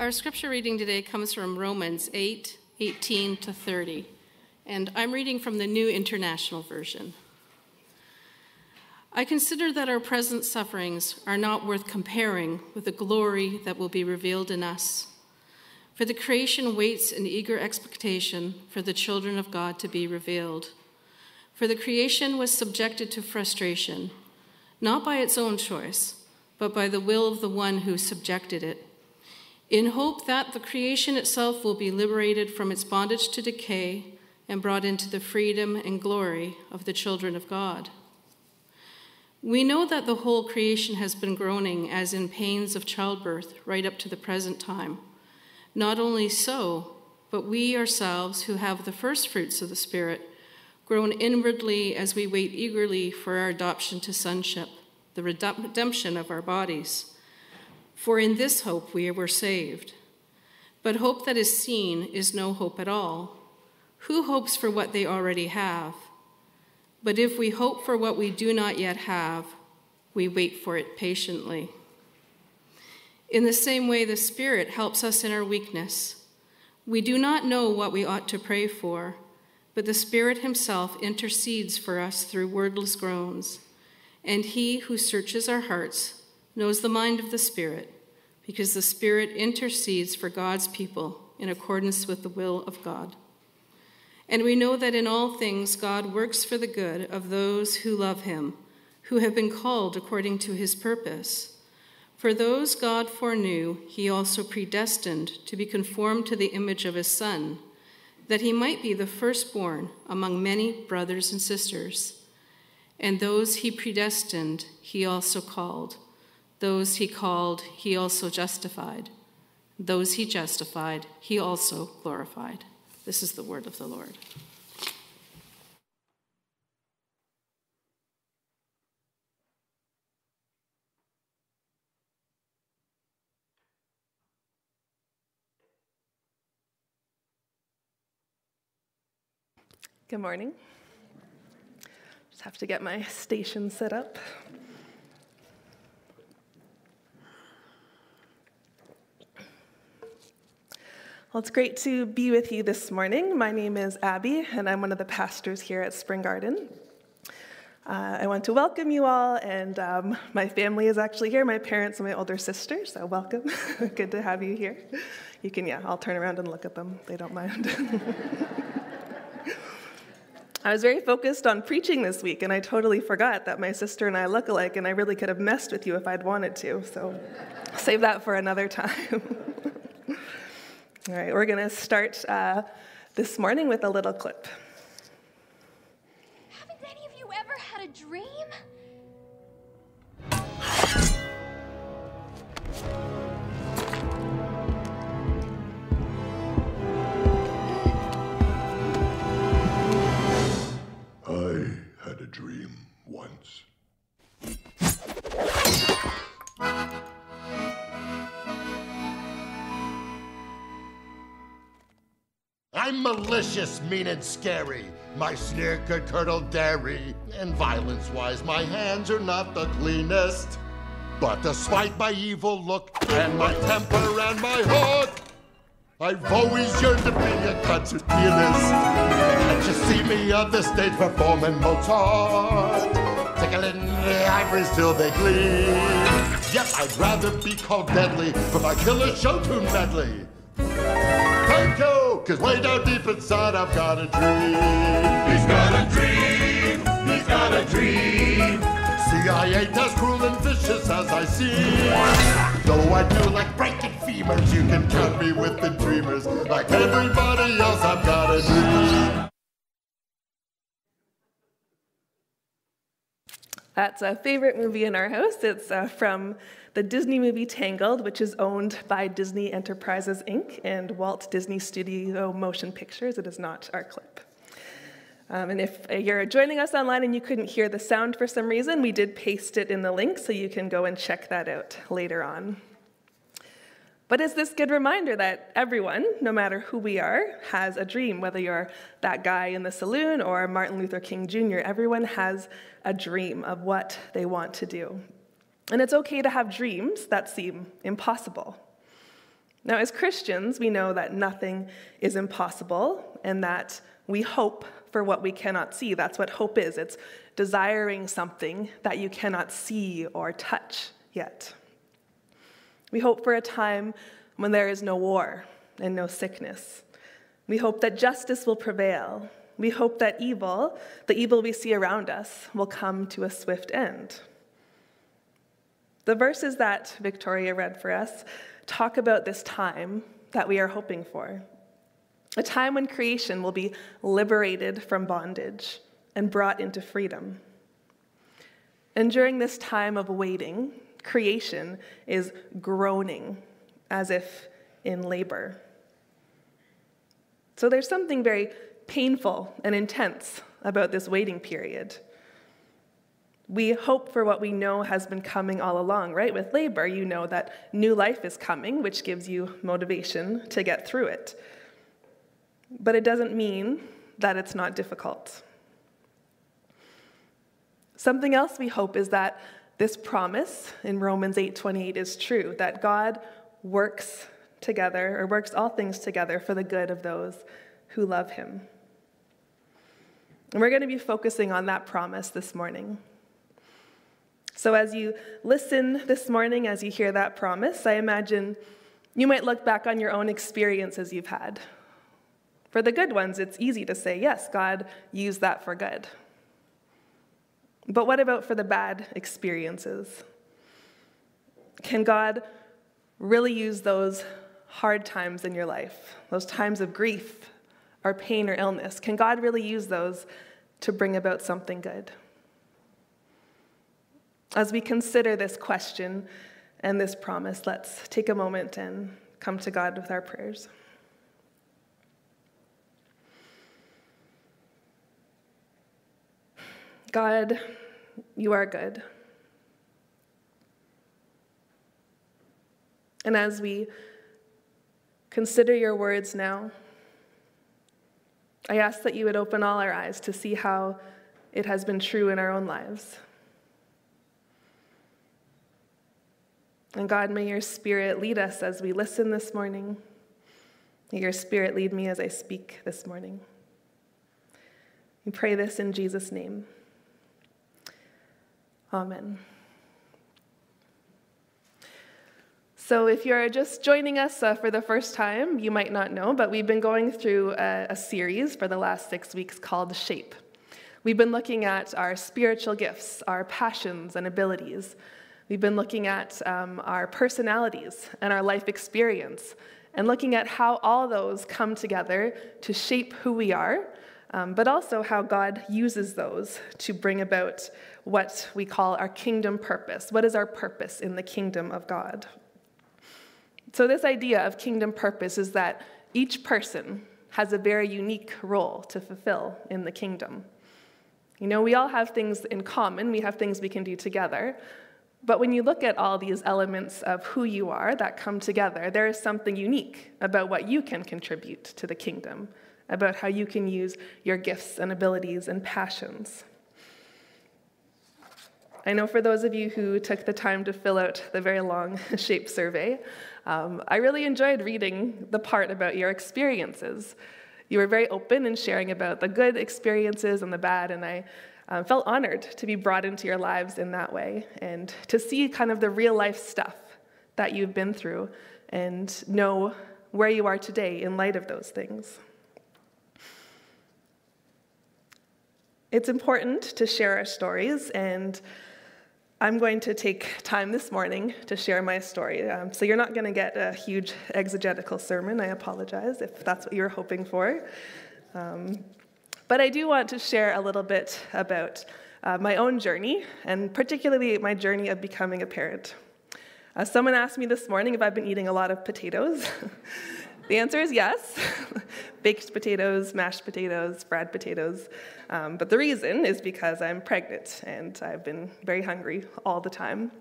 Our scripture reading today comes from Romans 8 18 to 30, and I'm reading from the New International Version. I consider that our present sufferings are not worth comparing with the glory that will be revealed in us. For the creation waits in eager expectation for the children of God to be revealed. For the creation was subjected to frustration, not by its own choice, but by the will of the one who subjected it in hope that the creation itself will be liberated from its bondage to decay and brought into the freedom and glory of the children of God. We know that the whole creation has been groaning as in pains of childbirth right up to the present time. Not only so, but we ourselves who have the first fruits of the Spirit groan inwardly as we wait eagerly for our adoption to sonship, the redemption of our bodies. For in this hope we were saved. But hope that is seen is no hope at all. Who hopes for what they already have? But if we hope for what we do not yet have, we wait for it patiently. In the same way, the Spirit helps us in our weakness. We do not know what we ought to pray for, but the Spirit Himself intercedes for us through wordless groans. And He who searches our hearts knows the mind of the Spirit, because the Spirit intercedes for God's people in accordance with the will of God. And we know that in all things God works for the good of those who love him, who have been called according to his purpose. For those God foreknew, he also predestined to be conformed to the image of his Son, that he might be the firstborn among many brothers and sisters. And those he predestined, he also called. Those he called, he also justified. Those he justified, he also glorified. This is the word of the Lord. Good morning. Just have to get my station set up. Well, it's great to be with you this morning. My name is Abby, and I'm one of the pastors here at Spring Garden. Uh, I want to welcome you all, and um, my family is actually here my parents and my older sister, so welcome. Good to have you here. You can, yeah, I'll turn around and look at them, they don't mind. I was very focused on preaching this week, and I totally forgot that my sister and I look alike, and I really could have messed with you if I'd wanted to, so save that for another time. All right, we're going to start uh, this morning with a little clip. Haven't any of you ever had a dream? I had a dream once. I'm malicious, mean, and scary. My sneer could curdle dairy. And violence wise, my hands are not the cleanest. But despite my evil look, and my temper, and my hook, I've always yearned to be a concert pianist. And you see me on the stage performing Mozart, tickling the ivories till they gleam. Yet I'd rather be called deadly for my killer show tune medley. Thank you, cause way down deep inside I've got a dream. He's got a dream, he's got a dream. See, I ain't as cruel and vicious as I seem. Though I do like breaking femurs, you can count me with the dreamers. Like everybody else, I've got a dream. That's a favorite movie in our house. It's uh, from the Disney movie Tangled, which is owned by Disney Enterprises Inc. and Walt Disney Studio Motion Pictures. It is not our clip. Um, and if you're joining us online and you couldn't hear the sound for some reason, we did paste it in the link so you can go and check that out later on. But it's this good reminder that everyone, no matter who we are, has a dream. Whether you're that guy in the saloon or Martin Luther King Jr., everyone has a dream of what they want to do. And it's okay to have dreams that seem impossible. Now, as Christians, we know that nothing is impossible and that we hope for what we cannot see. That's what hope is it's desiring something that you cannot see or touch yet. We hope for a time when there is no war and no sickness. We hope that justice will prevail. We hope that evil, the evil we see around us, will come to a swift end. The verses that Victoria read for us talk about this time that we are hoping for a time when creation will be liberated from bondage and brought into freedom. And during this time of waiting, creation is groaning as if in labor. So there's something very painful and intense about this waiting period. We hope for what we know has been coming all along, right? With labor, you know that new life is coming, which gives you motivation to get through it. But it doesn't mean that it's not difficult. Something else we hope is that this promise in Romans 8:28 is true that God works together or works all things together for the good of those who love him. And we're going to be focusing on that promise this morning. So, as you listen this morning, as you hear that promise, I imagine you might look back on your own experiences you've had. For the good ones, it's easy to say, yes, God used that for good. But what about for the bad experiences? Can God really use those hard times in your life, those times of grief or pain or illness? Can God really use those to bring about something good? As we consider this question and this promise, let's take a moment and come to God with our prayers. God, you are good. And as we consider your words now, I ask that you would open all our eyes to see how it has been true in our own lives. And God, may your spirit lead us as we listen this morning. May your spirit lead me as I speak this morning. We pray this in Jesus' name. Amen. So, if you're just joining us uh, for the first time, you might not know, but we've been going through a, a series for the last six weeks called Shape. We've been looking at our spiritual gifts, our passions and abilities, We've been looking at um, our personalities and our life experience and looking at how all those come together to shape who we are, um, but also how God uses those to bring about what we call our kingdom purpose. What is our purpose in the kingdom of God? So, this idea of kingdom purpose is that each person has a very unique role to fulfill in the kingdom. You know, we all have things in common, we have things we can do together, but when you look at all these elements of who you are that come together, there is something unique about what you can contribute to the kingdom, about how you can use your gifts and abilities and passions. I know for those of you who took the time to fill out the very long shape survey, um, I really enjoyed reading the part about your experiences. You were very open in sharing about the good experiences and the bad, and I um, felt honored to be brought into your lives in that way and to see kind of the real life stuff that you've been through and know where you are today in light of those things. It's important to share our stories, and I'm going to take time this morning to share my story. Um, so you're not going to get a huge exegetical sermon. I apologize if that's what you're hoping for. Um, but I do want to share a little bit about uh, my own journey, and particularly my journey of becoming a parent. Uh, someone asked me this morning if I've been eating a lot of potatoes. the answer is yes baked potatoes, mashed potatoes, fried potatoes. Um, but the reason is because I'm pregnant and I've been very hungry all the time.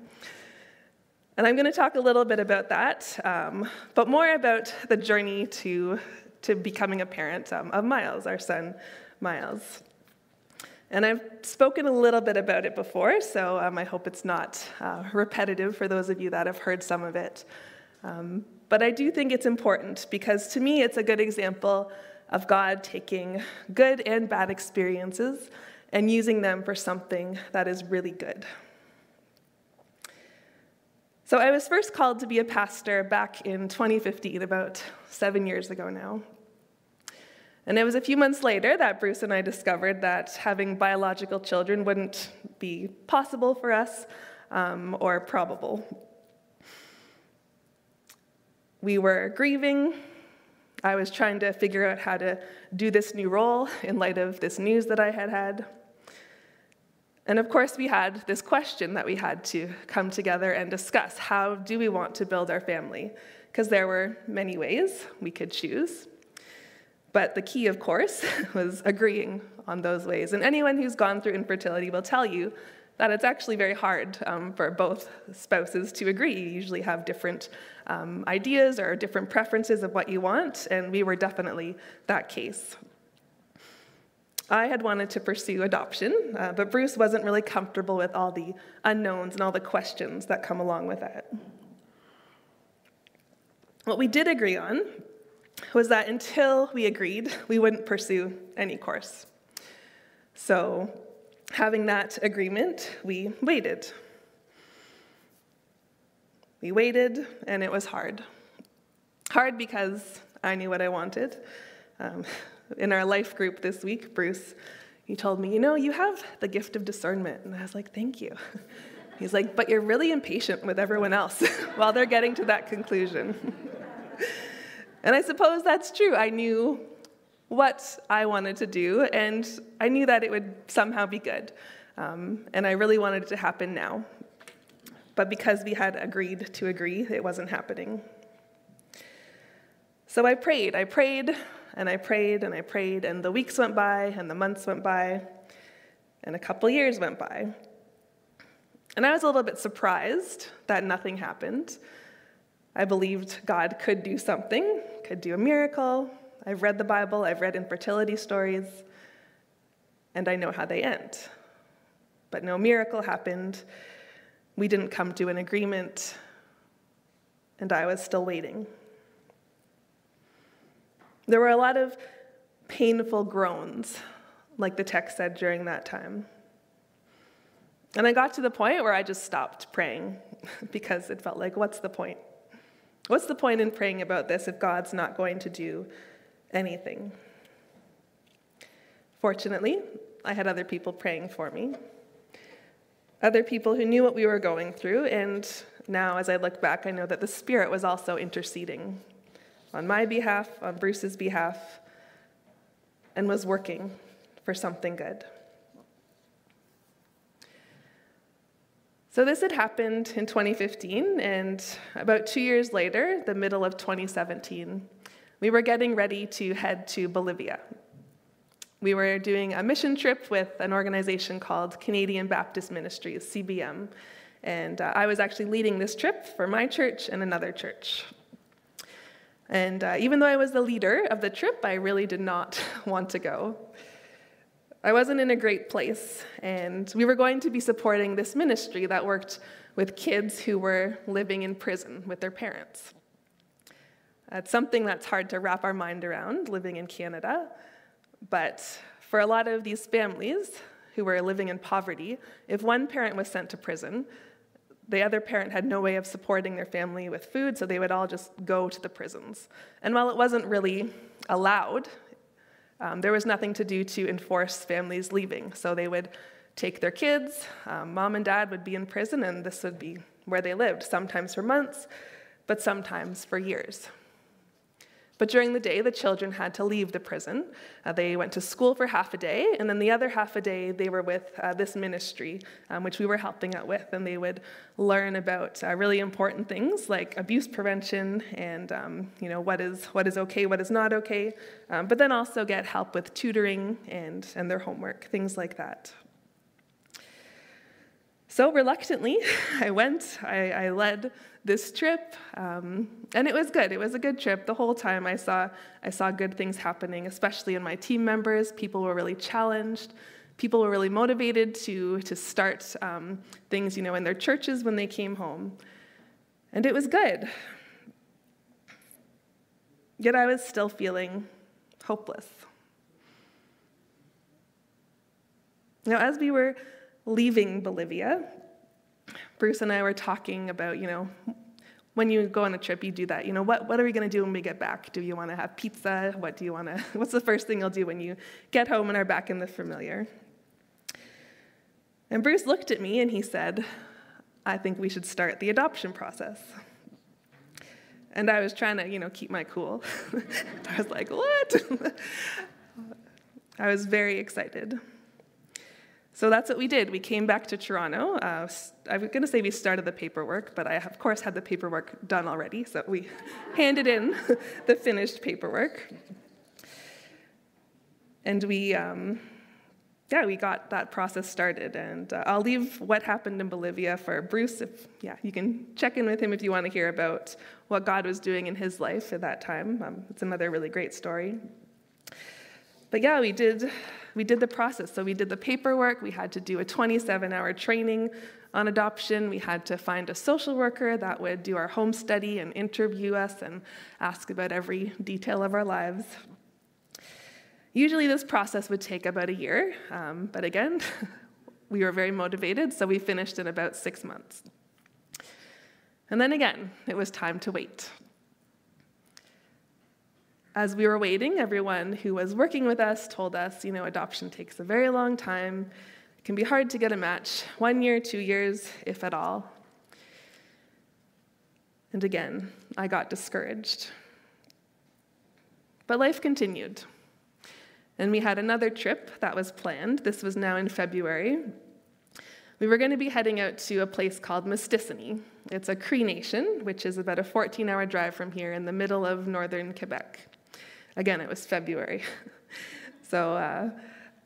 And I'm going to talk a little bit about that, um, but more about the journey to, to becoming a parent um, of Miles, our son, Miles. And I've spoken a little bit about it before, so um, I hope it's not uh, repetitive for those of you that have heard some of it. Um, but I do think it's important because to me it's a good example of God taking good and bad experiences and using them for something that is really good. So I was first called to be a pastor back in 2015, about seven years ago now. And it was a few months later that Bruce and I discovered that having biological children wouldn't be possible for us um, or probable. We were grieving. I was trying to figure out how to do this new role in light of this news that I had had. And of course, we had this question that we had to come together and discuss. How do we want to build our family? Because there were many ways we could choose. But the key, of course, was agreeing on those ways. And anyone who's gone through infertility will tell you that it's actually very hard um, for both spouses to agree. You usually have different um, ideas or different preferences of what you want, and we were definitely that case. I had wanted to pursue adoption, uh, but Bruce wasn't really comfortable with all the unknowns and all the questions that come along with it. What we did agree on was that until we agreed, we wouldn't pursue any course. So having that agreement, we waited. We waited, and it was hard. Hard because I knew what I wanted. Um, in our life group this week, Bruce, he told me, You know, you have the gift of discernment. And I was like, Thank you. He's like, But you're really impatient with everyone else while they're getting to that conclusion. and I suppose that's true. I knew what I wanted to do, and I knew that it would somehow be good. Um, and I really wanted it to happen now. But because we had agreed to agree, it wasn't happening. So I prayed. I prayed and I prayed and I prayed, and the weeks went by and the months went by, and a couple years went by. And I was a little bit surprised that nothing happened. I believed God could do something, could do a miracle, I've read the Bible, I've read infertility stories, and I know how they end. But no miracle happened. We didn't come to an agreement, and I was still waiting. There were a lot of painful groans, like the text said during that time. And I got to the point where I just stopped praying because it felt like, what's the point? What's the point in praying about this if God's not going to do anything. Fortunately, I had other people praying for me, other people who knew what we were going through, and now as I look back, I know that the Spirit was also interceding on my behalf, on Bruce's behalf, and was working for something good. So, this had happened in 2015, and about two years later, the middle of 2017, we were getting ready to head to Bolivia. We were doing a mission trip with an organization called Canadian Baptist Ministries, CBM, and uh, I was actually leading this trip for my church and another church. And uh, even though I was the leader of the trip, I really did not want to go. I wasn't in a great place, and we were going to be supporting this ministry that worked with kids who were living in prison with their parents. It's something that's hard to wrap our mind around living in Canada. But for a lot of these families who were living in poverty, if one parent was sent to prison, the other parent had no way of supporting their family with food, so they would all just go to the prisons. And while it wasn't really allowed, um, there was nothing to do to enforce families leaving. So they would take their kids, um, mom and dad would be in prison, and this would be where they lived, sometimes for months, but sometimes for years. But during the day, the children had to leave the prison. Uh, they went to school for half a day, and then the other half a day, they were with uh, this ministry, um, which we were helping out with, and they would learn about uh, really important things like abuse prevention and um, you know what is what is okay, what is not okay, um, but then also get help with tutoring and and their homework, things like that. So reluctantly, I went, I, I led this trip, um, and it was good. It was a good trip. The whole time I saw, I saw good things happening, especially in my team members. People were really challenged. People were really motivated to, to start um, things, you know, in their churches when they came home. And it was good. Yet I was still feeling hopeless. Now, as we were leaving Bolivia, Bruce and I were talking about, you know, when you go on a trip, you do that. You know, what, what are we going to do when we get back? Do you want to have pizza? What do you want to, what's the first thing you'll do when you get home and are back in the familiar? And Bruce looked at me and he said, I think we should start the adoption process. And I was trying to, you know, keep my cool. I was like, what? I was very excited. So that's what we did. We came back to Toronto. Uh, I was going to say we started the paperwork, but I, of course, had the paperwork done already. So we handed in the finished paperwork. And we, um, yeah, we got that process started. And uh, I'll leave what happened in Bolivia for Bruce. If yeah, you can check in with him if you want to hear about what God was doing in his life at that time. Um, it's another really great story. But yeah, we did we did the process. So we did the paperwork. We had to do a 27-hour training on adoption. We had to find a social worker that would do our home study and interview us and ask about every detail of our lives. Usually, this process would take about a year, um, but again, we were very motivated, so we finished in about six months. And then again, it was time to wait. As we were waiting, everyone who was working with us told us, you know, adoption takes a very long time. It can be hard to get a match, one year, two years, if at all. And again, I got discouraged. But life continued. And we had another trip that was planned. This was now in February. We were going to be heading out to a place called Mistissini. It's a Cree Nation, which is about a 14 hour drive from here in the middle of northern Quebec. Again, it was February. so uh,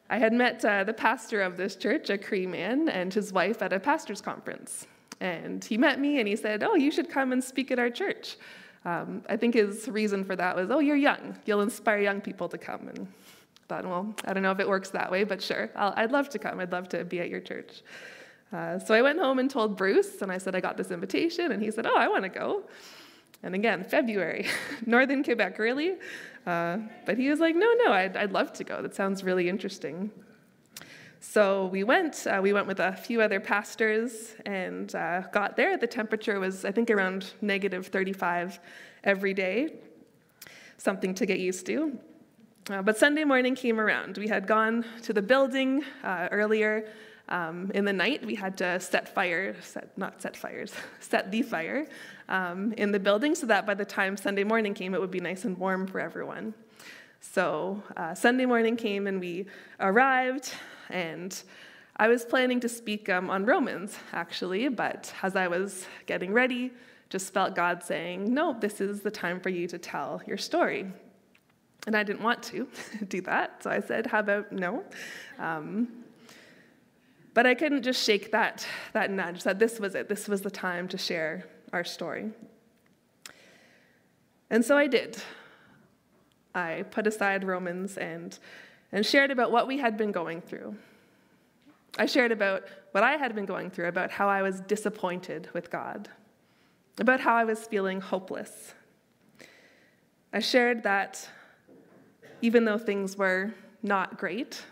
I had met uh, the pastor of this church, a Cree man, and his wife at a pastor's conference. And he met me and he said, Oh, you should come and speak at our church. Um, I think his reason for that was, Oh, you're young. You'll inspire young people to come. And thought, well, I don't know if it works that way, but sure, i would love to come. I'd love to be at your church. Uh, so I went home and told Bruce, and I said, I got this invitation, and he said, Oh, I want to go. And again, February, Northern Quebec, really? Uh, but he was like, No, no, I'd, I'd love to go. That sounds really interesting. So we went. Uh, we went with a few other pastors and uh, got there. The temperature was, I think, around negative 35 every day, something to get used to. Uh, but Sunday morning came around. We had gone to the building uh, earlier um, in the night. We had to set fire, set, not set fires, set the fire um, in the building so that by the time Sunday morning came, it would be nice and warm for everyone. So uh, Sunday morning came and we arrived, and I was planning to speak um, on Romans, actually, but as I was getting ready, just felt God saying, No, this is the time for you to tell your story. And I didn't want to do that, so I said, How about no? Um, but I couldn't just shake that, that nudge that this was it. This was the time to share our story. And so I did. I put aside Romans and, and shared about what we had been going through. I shared about what I had been going through, about how I was disappointed with God, about how I was feeling hopeless. I shared that even though things were not great,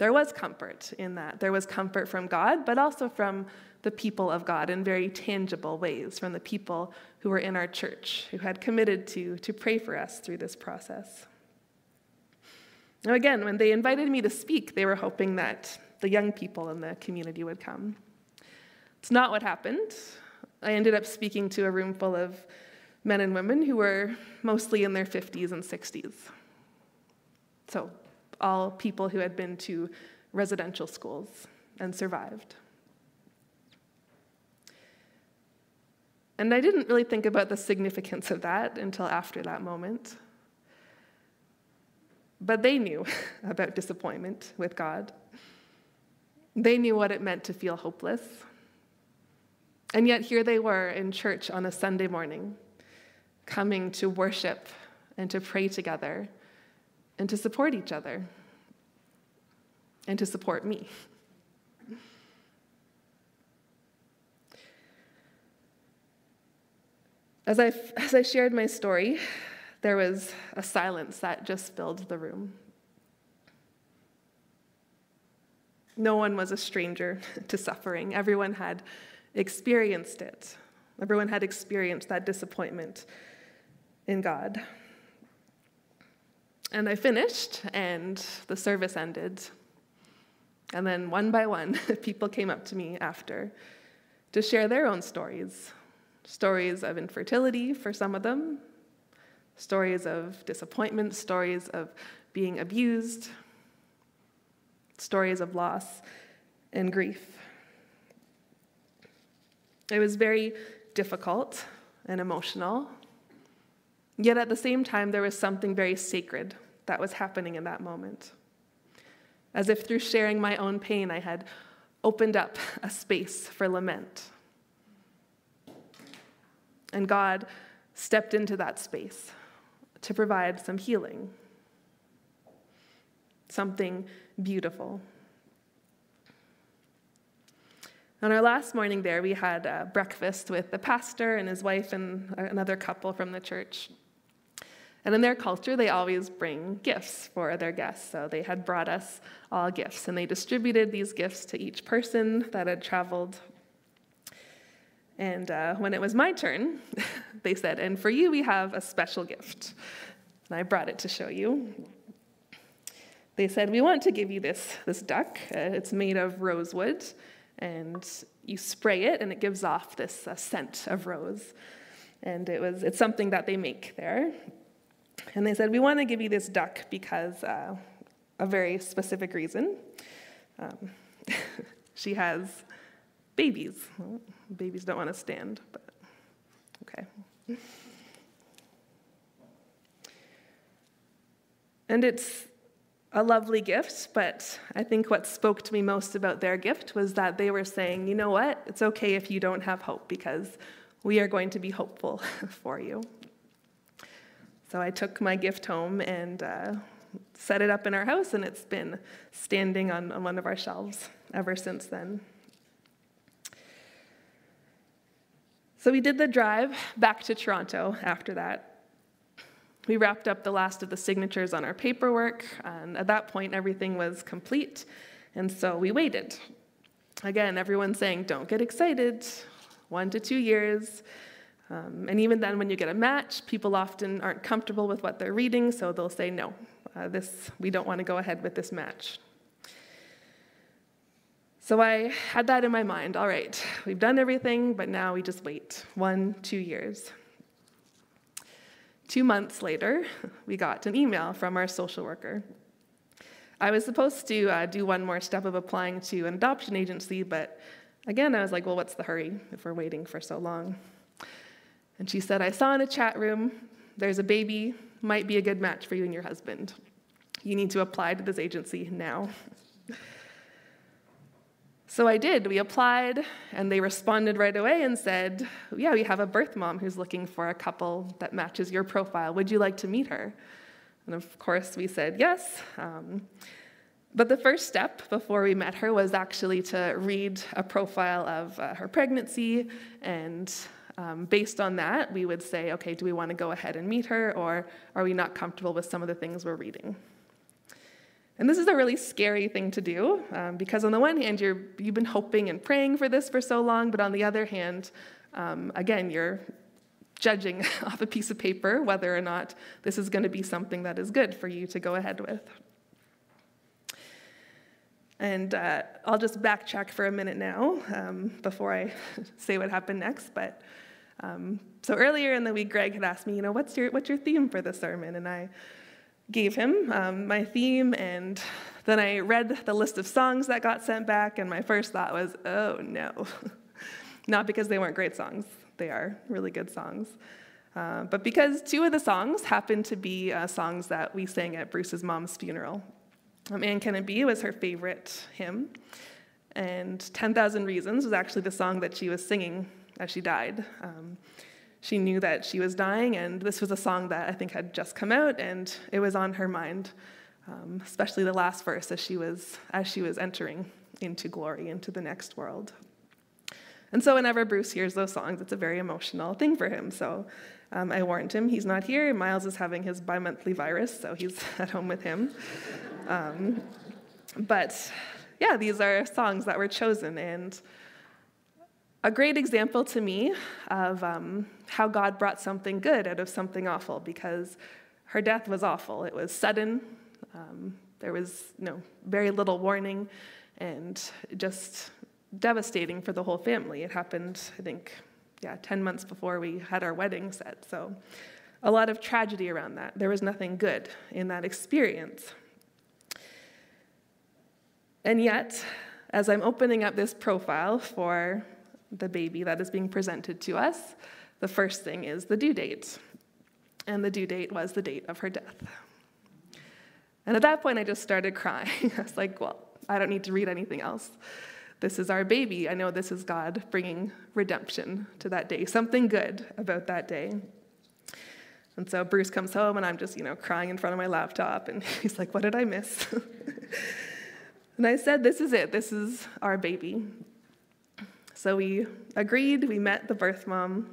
there was comfort in that. There was comfort from God, but also from the people of God in very tangible ways, from the people who were in our church, who had committed to, to pray for us through this process. Now, again, when they invited me to speak, they were hoping that the young people in the community would come. It's not what happened. I ended up speaking to a room full of men and women who were mostly in their 50s and 60s. So, all people who had been to residential schools and survived. And I didn't really think about the significance of that until after that moment. But they knew about disappointment with God. They knew what it meant to feel hopeless. And yet, here they were in church on a Sunday morning, coming to worship and to pray together and to support each other and to support me. As I, as I shared my story, there was a silence that just filled the room. No one was a stranger to suffering. Everyone had experienced it. Everyone had experienced that disappointment in God. And I finished, and the service ended. And then, one by one, people came up to me after to share their own stories stories of infertility for some of them, stories of disappointment, stories of being abused, stories of loss and grief. It was very difficult and emotional. Yet at the same time, there was something very sacred that was happening in that moment. As if through sharing my own pain, I had opened up a space for lament. And God stepped into that space to provide some healing, something beautiful. On our last morning there, we had uh, breakfast with the pastor and his wife and another couple from the church. And in their culture, they always bring gifts for their guests. So they had brought us all gifts, and they distributed these gifts to each person that had traveled. And uh, when it was my turn, they said, And for you, we have a special gift. And I brought it to show you. They said, We want to give you this, this duck. Uh, it's made of rosewood, and you spray it, and it gives off this uh, scent of rose. And it was, it's something that they make there. And they said, We want to give you this duck because uh, a very specific reason. Um, she has babies. Well, babies don't want to stand, but okay. And it's a lovely gift, but I think what spoke to me most about their gift was that they were saying, you know what, it's okay if you don't have hope because we are going to be hopeful for you. So I took my gift home and uh, set it up in our house, and it's been standing on, on one of our shelves ever since then. So we did the drive back to Toronto after that. We wrapped up the last of the signatures on our paperwork, and at that point, everything was complete, and so we waited. Again, everyone's saying, don't get excited, one to two years. Um, and even then, when you get a match, people often aren't comfortable with what they're reading, so they'll say, no, uh, this, we don't want to go ahead with this match. So I had that in my mind. All right, we've done everything, but now we just wait one, two years. Two months later, we got an email from our social worker. I was supposed to uh, do one more step of applying to an adoption agency, but again, I was like, well, what's the hurry if we're waiting for so long? And she said, I saw in a chat room, there's a baby, might be a good match for you and your husband. You need to apply to this agency now. So I did. We applied, and they responded right away and said, Yeah, we have a birth mom who's looking for a couple that matches your profile. Would you like to meet her? And of course, we said yes. Um, but the first step before we met her was actually to read a profile of uh, her pregnancy and um, based on that, we would say, okay, do we want to go ahead and meet her, or are we not comfortable with some of the things we're reading? And this is a really scary thing to do um, because, on the one hand, you're, you've been hoping and praying for this for so long, but on the other hand, um, again, you're judging off a piece of paper whether or not this is going to be something that is good for you to go ahead with. And uh, I'll just backtrack for a minute now um, before I say what happened next. But um, so earlier in the week, Greg had asked me, you know, what's your, what's your theme for the sermon? And I gave him um, my theme, and then I read the list of songs that got sent back, and my first thought was, oh no. Not because they weren't great songs, they are really good songs. Uh, but because two of the songs happened to be uh, songs that we sang at Bruce's mom's funeral. Um, Anne Be was her favorite hymn, and 10,000 Reasons was actually the song that she was singing as she died. Um, she knew that she was dying, and this was a song that I think had just come out, and it was on her mind, um, especially the last verse as she was as she was entering into glory, into the next world. And so, whenever Bruce hears those songs, it's a very emotional thing for him. So, Um, I warned him he's not here. Miles is having his bi monthly virus, so he's at home with him. Um, but yeah, these are songs that were chosen. And a great example to me of um, how God brought something good out of something awful because her death was awful. It was sudden, um, there was you know, very little warning, and just devastating for the whole family. It happened, I think, yeah, 10 months before we had our wedding set. So a lot of tragedy around that. There was nothing good in that experience. And yet, as I'm opening up this profile for the baby that is being presented to us, the first thing is the due date. And the due date was the date of her death. And at that point, I just started crying. I was like, well, I don't need to read anything else. This is our baby. I know this is God bringing redemption to that day, something good about that day. And so Bruce comes home, and I'm just, you know, crying in front of my laptop, and he's like, What did I miss? and I said, This is it. This is our baby. So we agreed, we met the birth mom.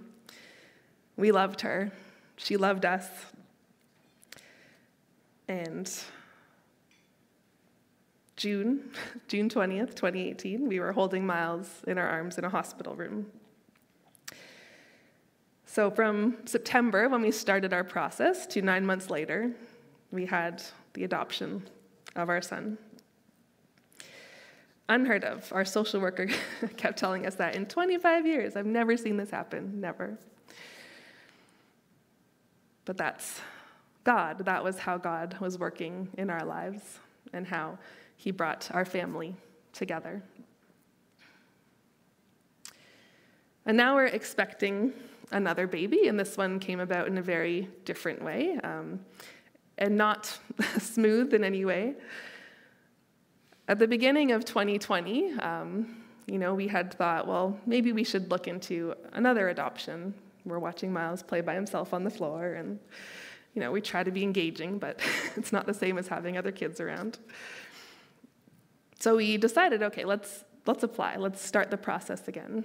We loved her. She loved us. And June, June 20th, 2018, we were holding Miles in our arms in a hospital room. So from September, when we started our process, to nine months later, we had the adoption of our son unheard of. Our social worker kept telling us that in 25 years, I've never seen this happen, never. But that's God. That was how God was working in our lives and how He brought our family together. And now we're expecting another baby, and this one came about in a very different way um, and not smooth in any way. At the beginning of 2020, um, you know, we had thought, well, maybe we should look into another adoption. We're watching Miles play by himself on the floor, and you know, we try to be engaging, but it's not the same as having other kids around. So we decided, okay, let's let's apply. Let's start the process again.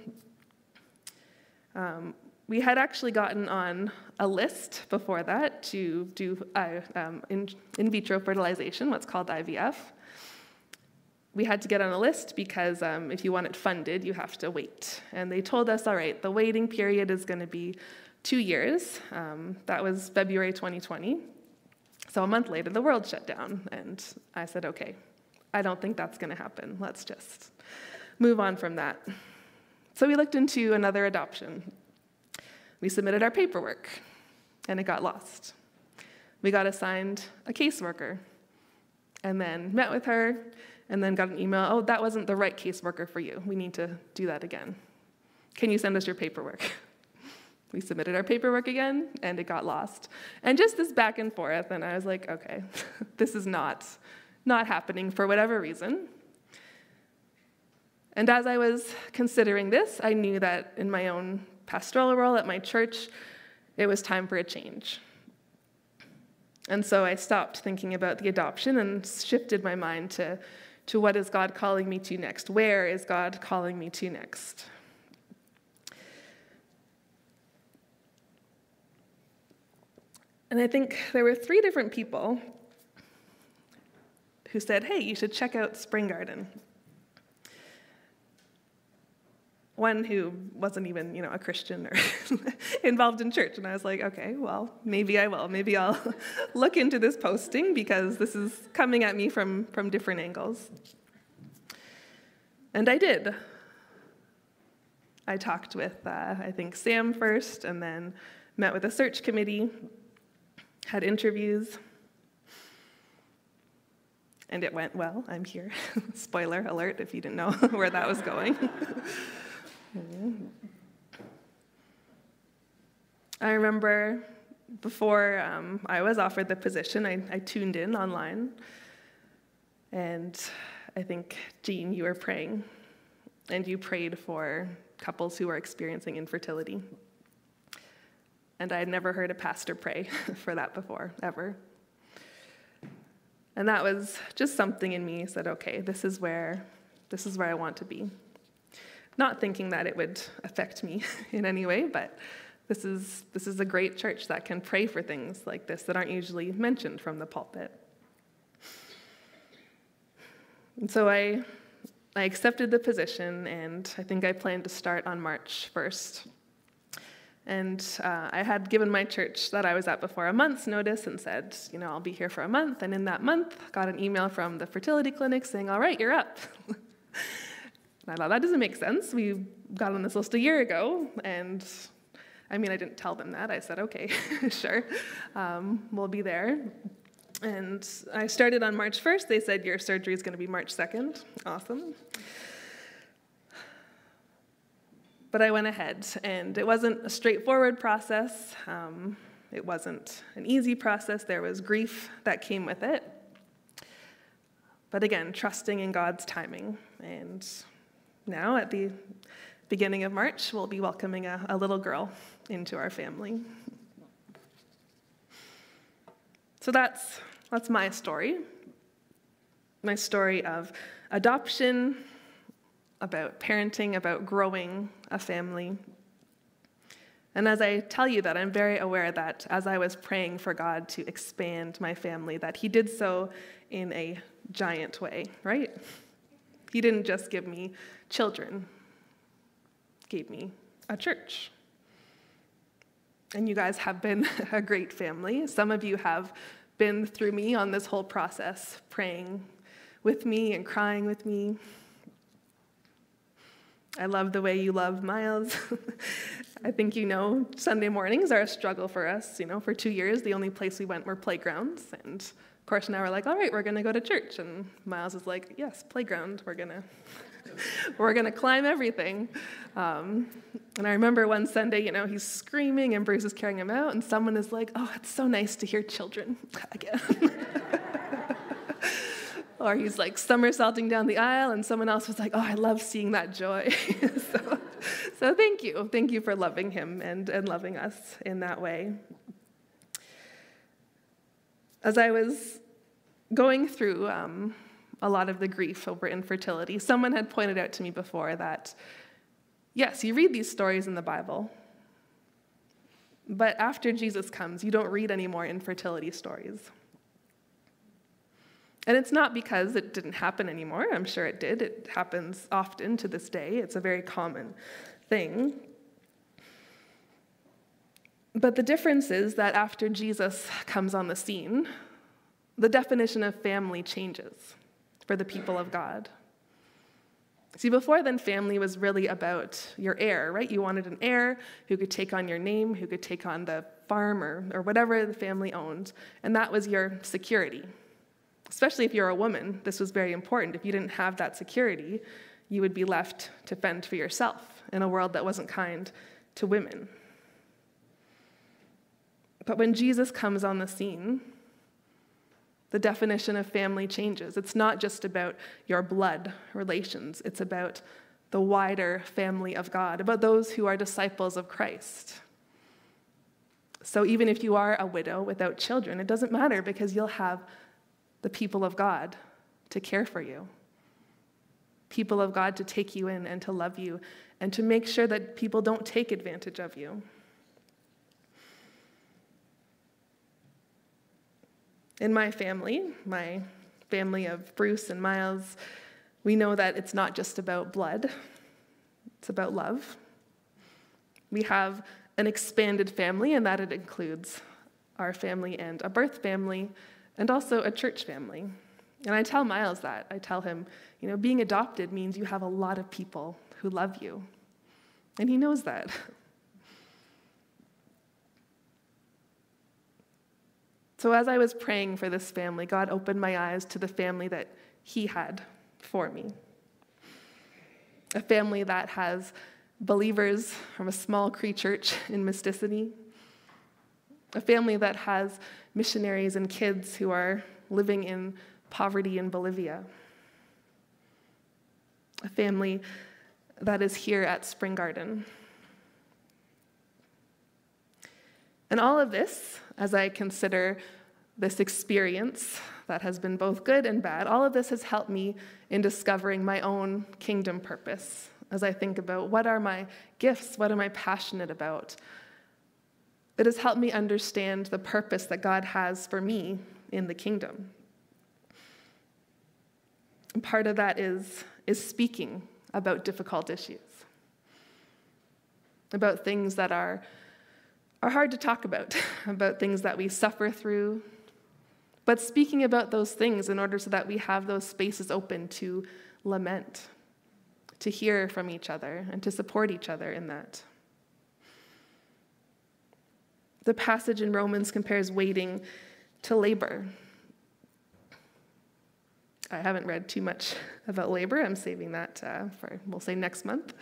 Um, we had actually gotten on a list before that to do uh, um, in, in vitro fertilization, what's called IVF we had to get on a list because um, if you want it funded, you have to wait. And they told us, all right, the waiting period is going to be two years. Um, that was February 2020. So a month later, the world shut down. And I said, okay, I don't think that's going to happen. Let's just move on from that. So we looked into another adoption. We submitted our paperwork, and it got lost. We got assigned a caseworker, and then met with her and then got an email, oh, that wasn't the right caseworker for you. We need to do that again. Can you send us your paperwork? we submitted our paperwork again, and it got lost. And just this back and forth, and I was like, okay, this is not, not happening for whatever reason. And as I was considering this, I knew that in my own pastoral role at my church, it was time for a change. And so I stopped thinking about the adoption and shifted my mind to to what is God calling me to next? Where is God calling me to next? And I think there were three different people who said, hey, you should check out Spring Garden. One who wasn't even, you know, a Christian or involved in church. And I was like, okay, well, maybe I will. Maybe I'll look into this posting because this is coming at me from, from different angles. And I did. I talked with, uh, I think, Sam first, and then met with a search committee, had interviews, and it went well. I'm here. Spoiler alert if you didn't know where that was going. I remember before um, I was offered the position, I, I tuned in online. And I think, Jean, you were praying. And you prayed for couples who were experiencing infertility. And I had never heard a pastor pray for that before, ever. And that was just something in me said, okay, this is where this is where I want to be not thinking that it would affect me in any way, but This is, this is a great church that can pray for things like this that aren't usually mentioned from the pulpit. And so I, I accepted the position, and I think I planned to start on March 1st. And uh, I had given my church that I was at before a month's notice and said, you know, I'll be here for a month. And in that month, got an email from the fertility clinic saying, all right, you're up. and I thought, that doesn't make sense. We got on this list a year ago. And I mean, I didn't tell them that. I said, okay, sure, um, we'll be there. And I started on March 1st. They said, your surgery is going to be March 2nd. Awesome. But I went ahead, and it wasn't a straightforward process. Um, it wasn't an easy process. There was grief that came with it. But again, trusting in God's timing. And now, at the beginning of March, we'll be welcoming a, a little girl into our family. So that's, that's my story. My story of adoption, about parenting, about growing a family. And as I tell you that, I'm very aware that as I was praying for God to expand my family, that He did so in a giant way, right? He didn't just give me children, gave me a church. And you guys have been a great family. Some of you have been through me on this whole process, praying with me and crying with me. I love the way you love Miles. I think you know Sunday mornings are a struggle for us. You know, for two years, the only place we went were playgrounds. And of course, now we're like, all right, we're going to go to church. And Miles is like, yes, playground. We're going to. we're going to climb everything. Um, and I remember one Sunday, you know, he's screaming and Bruce is carrying him out, and someone is like, oh, it's so nice to hear children again. or he's like somersaulting down the aisle, and someone else was like, Oh, I love seeing that joy. so, so, thank you. Thank you for loving him and, and loving us in that way. As I was going through um, a lot of the grief over infertility, someone had pointed out to me before that, yes, you read these stories in the Bible, but after Jesus comes, you don't read any more infertility stories. And it's not because it didn't happen anymore. I'm sure it did. It happens often to this day. It's a very common thing. But the difference is that after Jesus comes on the scene, the definition of family changes for the people of God. See, before then, family was really about your heir, right? You wanted an heir who could take on your name, who could take on the farm or, or whatever the family owned, and that was your security especially if you're a woman, this was very important. If you didn't have that security, you would be left to fend for yourself in a world that wasn't kind to women. But when Jesus comes on the scene, the definition of family changes. It's not just about your blood relations, it's about the wider family of God, about those who are disciples of Christ. So even if you are a widow without children, it doesn't matter because you'll have the people of God to care for you, people of God to take you in and to love you, and to make sure that people don't take advantage of you. In my family, my family of Bruce and Miles, we know that it's not just about blood, it's about love. We have an expanded family, and that it includes our family and a birth family, and also a church family. And I tell Miles that. I tell him, you know, being adopted means you have a lot of people who love you. And he knows that. So as I was praying for this family, God opened my eyes to the family that he had for me. A family that has believers from a small Cree church in Mistissini, a family that has missionaries and kids who are living in poverty in Bolivia, a family that is here at Spring Garden. And all of this, as I consider this experience that has been both good and bad, all of this has helped me in discovering my own kingdom purpose as I think about what are my gifts, what am I passionate about, It has helped me understand the purpose that God has for me in the kingdom. Part of that is, is speaking about difficult issues, about things that are, are hard to talk about, about things that we suffer through, but speaking about those things in order so that we have those spaces open to lament, to hear from each other, and to support each other in that. The passage in Romans compares waiting to labor. I haven't read too much about labor. I'm saving that uh, for, we'll say, next month.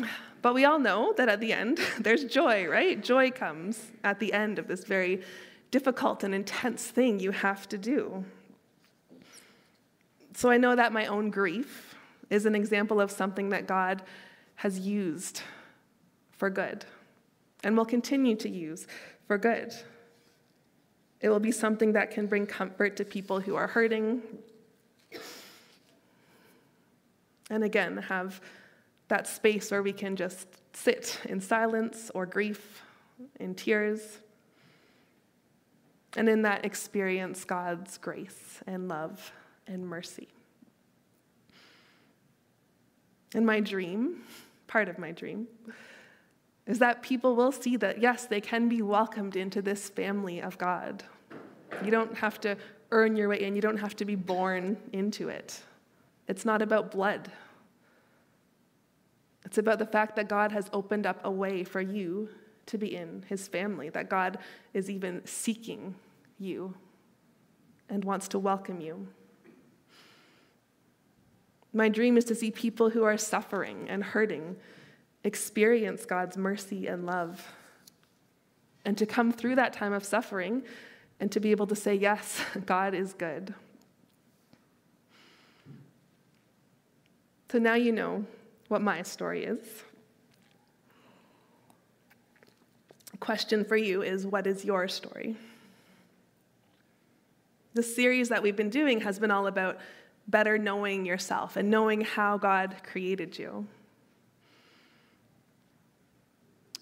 but we all know that at the end, there's joy, right? Joy comes at the end of this very difficult and intense thing you have to do. So I know that my own grief is an example of something that God has used for good and will continue to use for good. It will be something that can bring comfort to people who are hurting. And again, have that space where we can just sit in silence or grief, in tears, and in that experience God's grace and love and mercy. And my dream, part of my dream, is that people will see that, yes, they can be welcomed into this family of God. You don't have to earn your way in, you don't have to be born into it. It's not about blood. It's about the fact that God has opened up a way for you to be in his family, that God is even seeking you and wants to welcome you. My dream is to see people who are suffering and hurting experience God's mercy and love, and to come through that time of suffering and to be able to say, Yes, God is good. So now you know what my story is. Question for you is What is your story? The series that we've been doing has been all about better knowing yourself and knowing how God created you.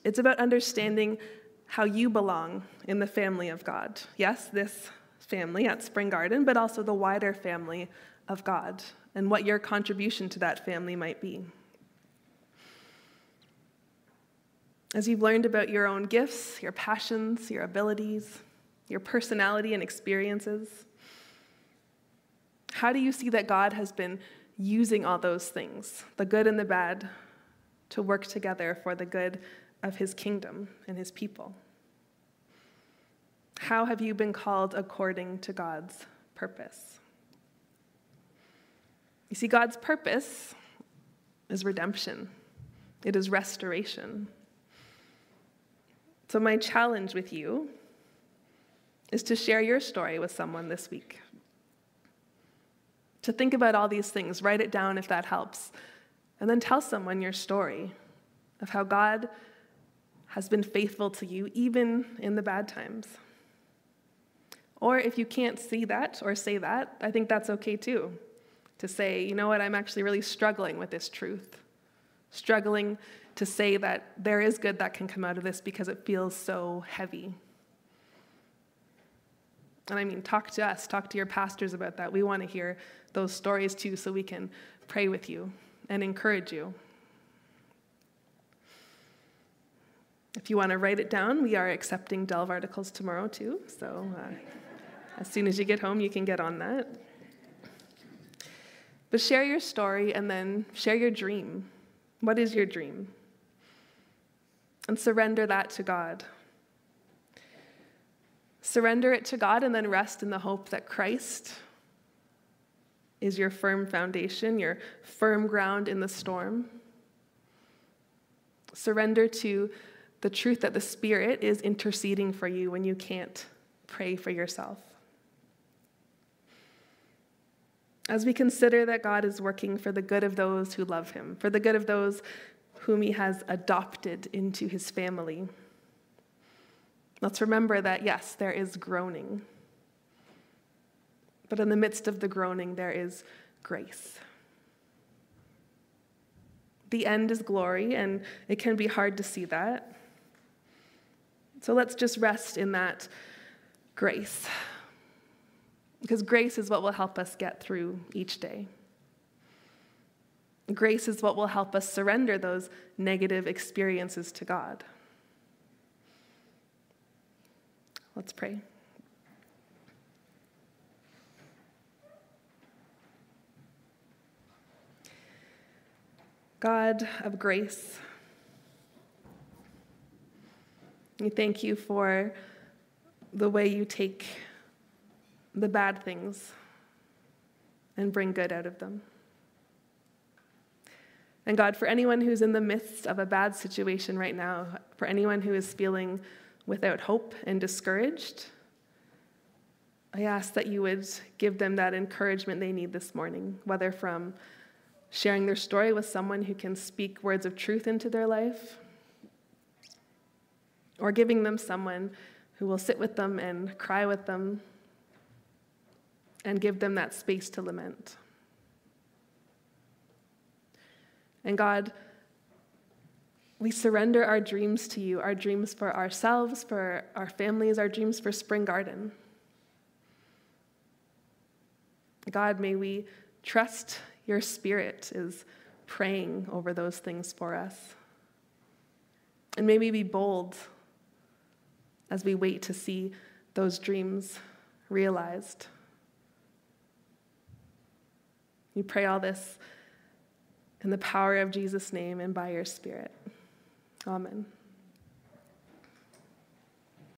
It's about understanding how you belong in the family of God. Yes, this family at Spring Garden, but also the wider family of God and what your contribution to that family might be. As you've learned about your own gifts, your passions, your abilities, your personality and experiences, how do you see that God has been using all those things, the good and the bad, to work together for the good of his kingdom and his people? How have you been called according to God's purpose? You see, God's purpose is redemption, it is restoration. So, my challenge with you is to share your story with someone this week. To think about all these things, write it down if that helps, and then tell someone your story of how God has been faithful to you, even in the bad times. Or if you can't see that or say that, I think that's okay too. To say, you know what, I'm actually really struggling with this truth. Struggling to say that there is good that can come out of this because it feels so heavy. And I mean, talk to us, talk to your pastors about that. We want to hear those stories too so we can pray with you and encourage you. If you want to write it down, we are accepting Delve articles tomorrow too. So uh, as soon as you get home, you can get on that. But share your story and then share your dream. What is your dream? And surrender that to God. Surrender it to God and then rest in the hope that Christ is your firm foundation, your firm ground in the storm. Surrender to the truth that the Spirit is interceding for you when you can't pray for yourself. As we consider that God is working for the good of those who love Him, for the good of those whom He has adopted into His family, let's remember that yes, there is groaning. But in the midst of the groaning, there is grace. The end is glory, and it can be hard to see that. So let's just rest in that grace. Because grace is what will help us get through each day. Grace is what will help us surrender those negative experiences to God. Let's pray. God of grace, we thank you for the way you take the bad things and bring good out of them. And God, for anyone who's in the midst of a bad situation right now, for anyone who is feeling without hope and discouraged, I ask that you would give them that encouragement they need this morning, whether from sharing their story with someone who can speak words of truth into their life, or giving them someone who will sit with them and cry with them and give them that space to lament. And God, we surrender our dreams to you, our dreams for ourselves, for our families, our dreams for Spring Garden. God, may we trust your Spirit is praying over those things for us. And may we be bold as we wait to see those dreams realized. We pray all this in the power of Jesus' name and by your Spirit. Amen.